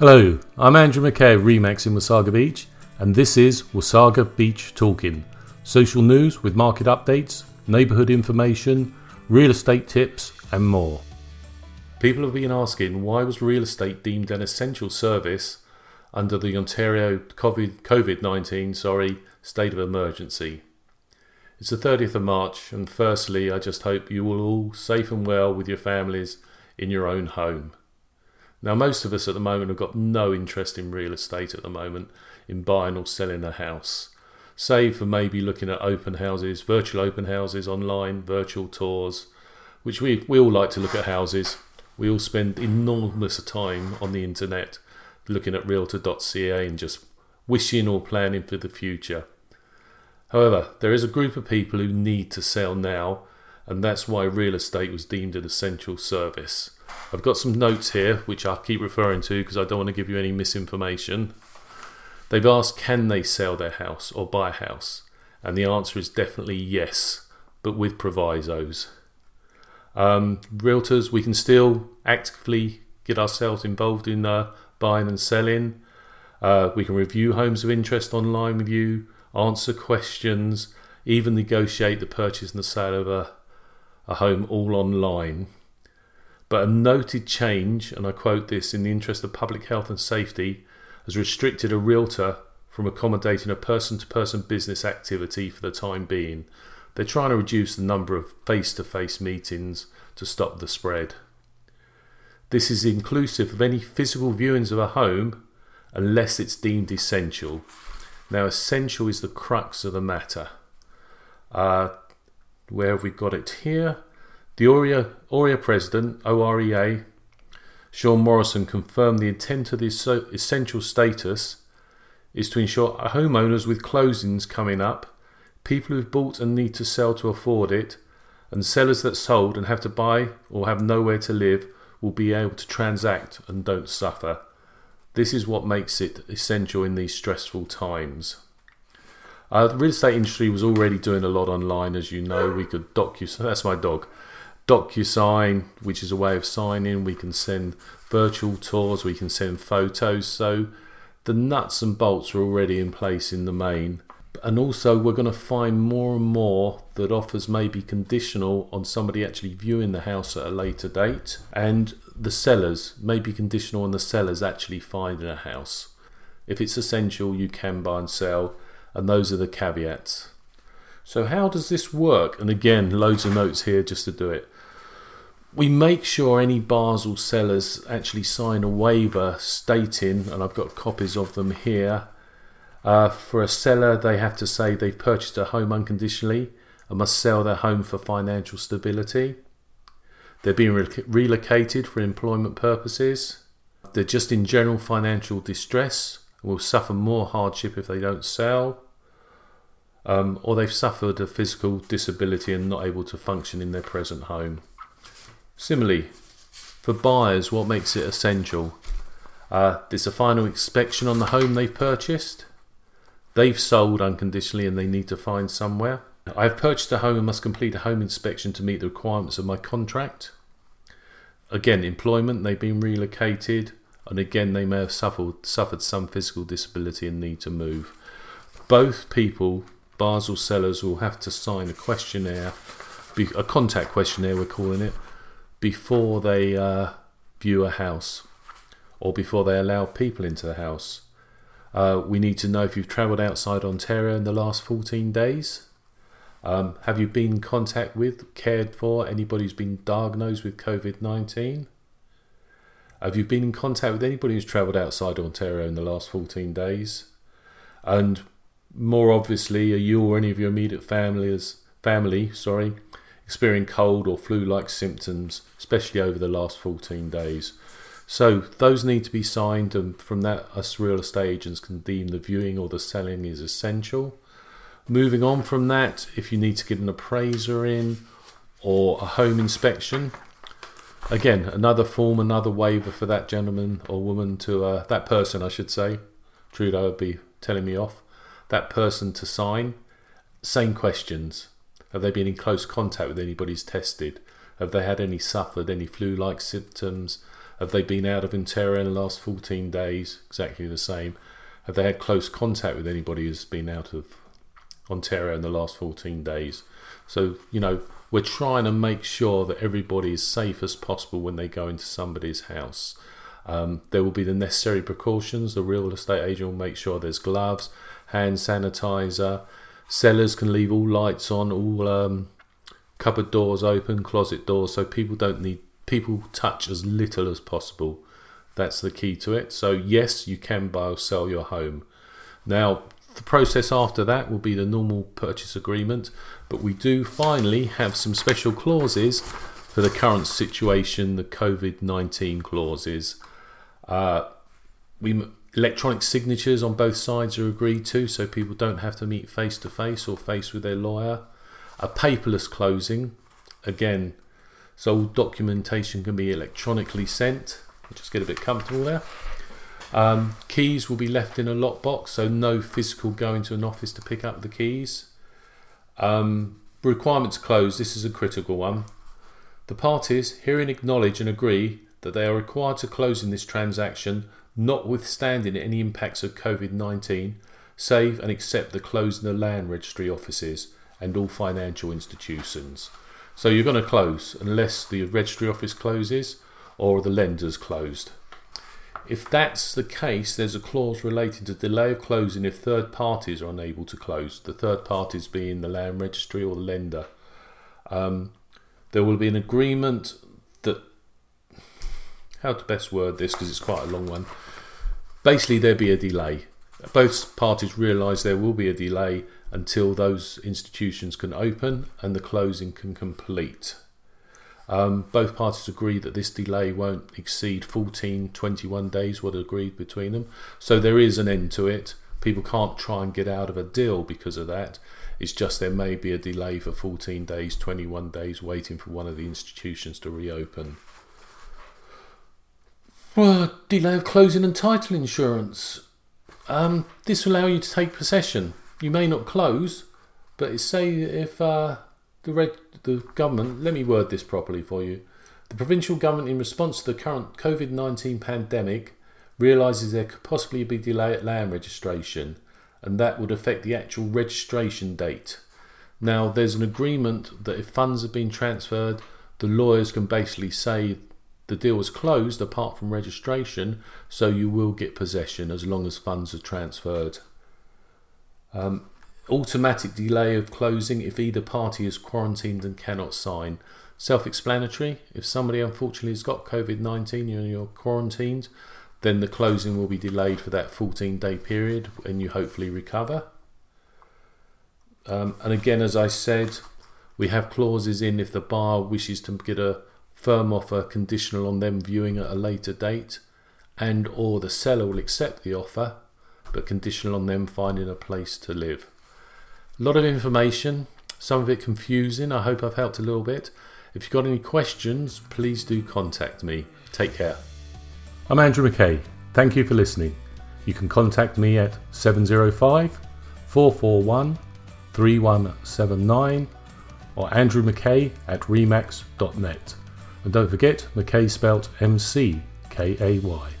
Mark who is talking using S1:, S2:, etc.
S1: Hello, I'm Andrew McKay of Remax in Wasaga Beach, and this is Wasaga Beach Talking social news with market updates, neighbourhood information, real estate tips, and more. People have been asking why was real estate deemed an essential service under the Ontario COVID 19 sorry, state of emergency. It's the 30th of March, and firstly, I just hope you will all safe and well with your families in your own home. Now, most of us at the moment have got no interest in real estate at the moment, in buying or selling a house, save for maybe looking at open houses, virtual open houses online, virtual tours, which we, we all like to look at houses. We all spend enormous time on the internet looking at realtor.ca and just wishing or planning for the future. However, there is a group of people who need to sell now, and that's why real estate was deemed an essential service. I've got some notes here which I'll keep referring to because I don't want to give you any misinformation. They've asked can they sell their house or buy a house? And the answer is definitely yes, but with provisos. Um, realtors, we can still actively get ourselves involved in uh, buying and selling. Uh, we can review homes of interest online with you, answer questions, even negotiate the purchase and the sale of a, a home all online. But a noted change, and I quote this, in the interest of public health and safety, has restricted a realtor from accommodating a person to person business activity for the time being. They're trying to reduce the number of face to face meetings to stop the spread. This is inclusive of any physical viewings of a home unless it's deemed essential. Now, essential is the crux of the matter. Uh, where have we got it here? The OREA, OREA president, OREA, Sean Morrison, confirmed the intent of the essential status is to ensure homeowners with closings coming up, people who've bought and need to sell to afford it, and sellers that sold and have to buy or have nowhere to live will be able to transact and don't suffer. This is what makes it essential in these stressful times. Uh, the real estate industry was already doing a lot online, as you know. We could docu. So that's my dog. DocuSign, which is a way of signing. We can send virtual tours, we can send photos. So the nuts and bolts are already in place in the main. And also, we're going to find more and more that offers may be conditional on somebody actually viewing the house at a later date, and the sellers may be conditional on the sellers actually finding a house. If it's essential, you can buy and sell, and those are the caveats. So, how does this work? And again, loads of notes here just to do it we make sure any Basel sellers actually sign a waiver stating, and I've got copies of them here. Uh, for a seller, they have to say they've purchased a home unconditionally and must sell their home for financial stability. They're being re- relocated for employment purposes. They're just in general financial distress and will suffer more hardship if they don't sell. Um, or they've suffered a physical disability and not able to function in their present home. Similarly, for buyers, what makes it essential? Uh, there's a final inspection on the home they've purchased. They've sold unconditionally and they need to find somewhere. I have purchased a home and must complete a home inspection to meet the requirements of my contract. Again, employment, they've been relocated, and again, they may have suffered, suffered some physical disability and need to move. Both people, buyers or sellers, will have to sign a questionnaire, a contact questionnaire, we're calling it, before they uh, view a house or before they allow people into the house. Uh, we need to know if you've travelled outside Ontario in the last 14 days. Um, have you been in contact with, cared for anybody who's been diagnosed with COVID 19? Have you been in contact with anybody who's travelled outside Ontario in the last 14 days? And more obviously, are you or any of your immediate families, family, sorry, experiencing cold or flu like symptoms, especially over the last 14 days. So those need to be signed, and from that, us real estate agents can deem the viewing or the selling is essential. Moving on from that, if you need to get an appraiser in or a home inspection, again, another form, another waiver for that gentleman or woman to, uh, that person, I should say, Trudeau would be telling me off, that person to sign. Same questions. Have they been in close contact with anybody who's tested? Have they had any suffered any flu like symptoms? Have they been out of Ontario in the last 14 days? Exactly the same. Have they had close contact with anybody who's been out of Ontario in the last 14 days? So, you know, we're trying to make sure that everybody is safe as possible when they go into somebody's house. Um, there will be the necessary precautions. The real estate agent will make sure there's gloves, hand sanitizer. Sellers can leave all lights on, all um, cupboard doors open, closet doors, so people don't need people touch as little as possible. That's the key to it. So yes, you can buy or sell your home. Now the process after that will be the normal purchase agreement, but we do finally have some special clauses for the current situation, the COVID 19 clauses. Uh, we electronic signatures on both sides are agreed to, so people don't have to meet face to face or face with their lawyer. A paperless closing, again, so documentation can be electronically sent. just get a bit comfortable there. Um, keys will be left in a lockbox, so no physical going to an office to pick up the keys. Um, requirements close. This is a critical one. The parties herein acknowledge and agree that they are required to close in this transaction, notwithstanding any impacts of COVID 19, save and except the closing of land registry offices and all financial institutions. So you're going to close unless the registry office closes or the lender's closed. If that's the case, there's a clause relating to delay of closing if third parties are unable to close. The third parties being the land registry or the lender. Um, there will be an agreement that. How to best word this because it's quite a long one. Basically, there'll be a delay. Both parties realise there will be a delay until those institutions can open and the closing can complete. Um, both parties agree that this delay won't exceed 14, 21 days, what agreed between them. So there is an end to it. People can't try and get out of a deal because of that. It's just there may be a delay for 14 days, 21 days, waiting for one of the institutions to reopen. Well, delay of closing and title insurance. Um, this will allow you to take possession. You may not close, but say if uh, the, red, the government, let me word this properly for you. The provincial government, in response to the current COVID 19 pandemic, realises there could possibly be delay at land registration, and that would affect the actual registration date. Now, there's an agreement that if funds have been transferred, the lawyers can basically say the deal is closed apart from registration, so you will get possession as long as funds are transferred. Um, automatic delay of closing if either party is quarantined and cannot sign. Self explanatory. If somebody unfortunately has got COVID 19 and you're quarantined, then the closing will be delayed for that 14 day period and you hopefully recover. Um, and again, as I said, we have clauses in if the bar wishes to get a firm offer conditional on them viewing at a later date and or the seller will accept the offer but conditional on them finding a place to live. A lot of information, some of it confusing. I hope I've helped a little bit. If you've got any questions, please do contact me. Take care. I'm Andrew McKay. Thank you for listening. You can contact me at 705 441 3179 or Andrew McKay at remax.net. And don't forget, McKay spelt M C K A Y.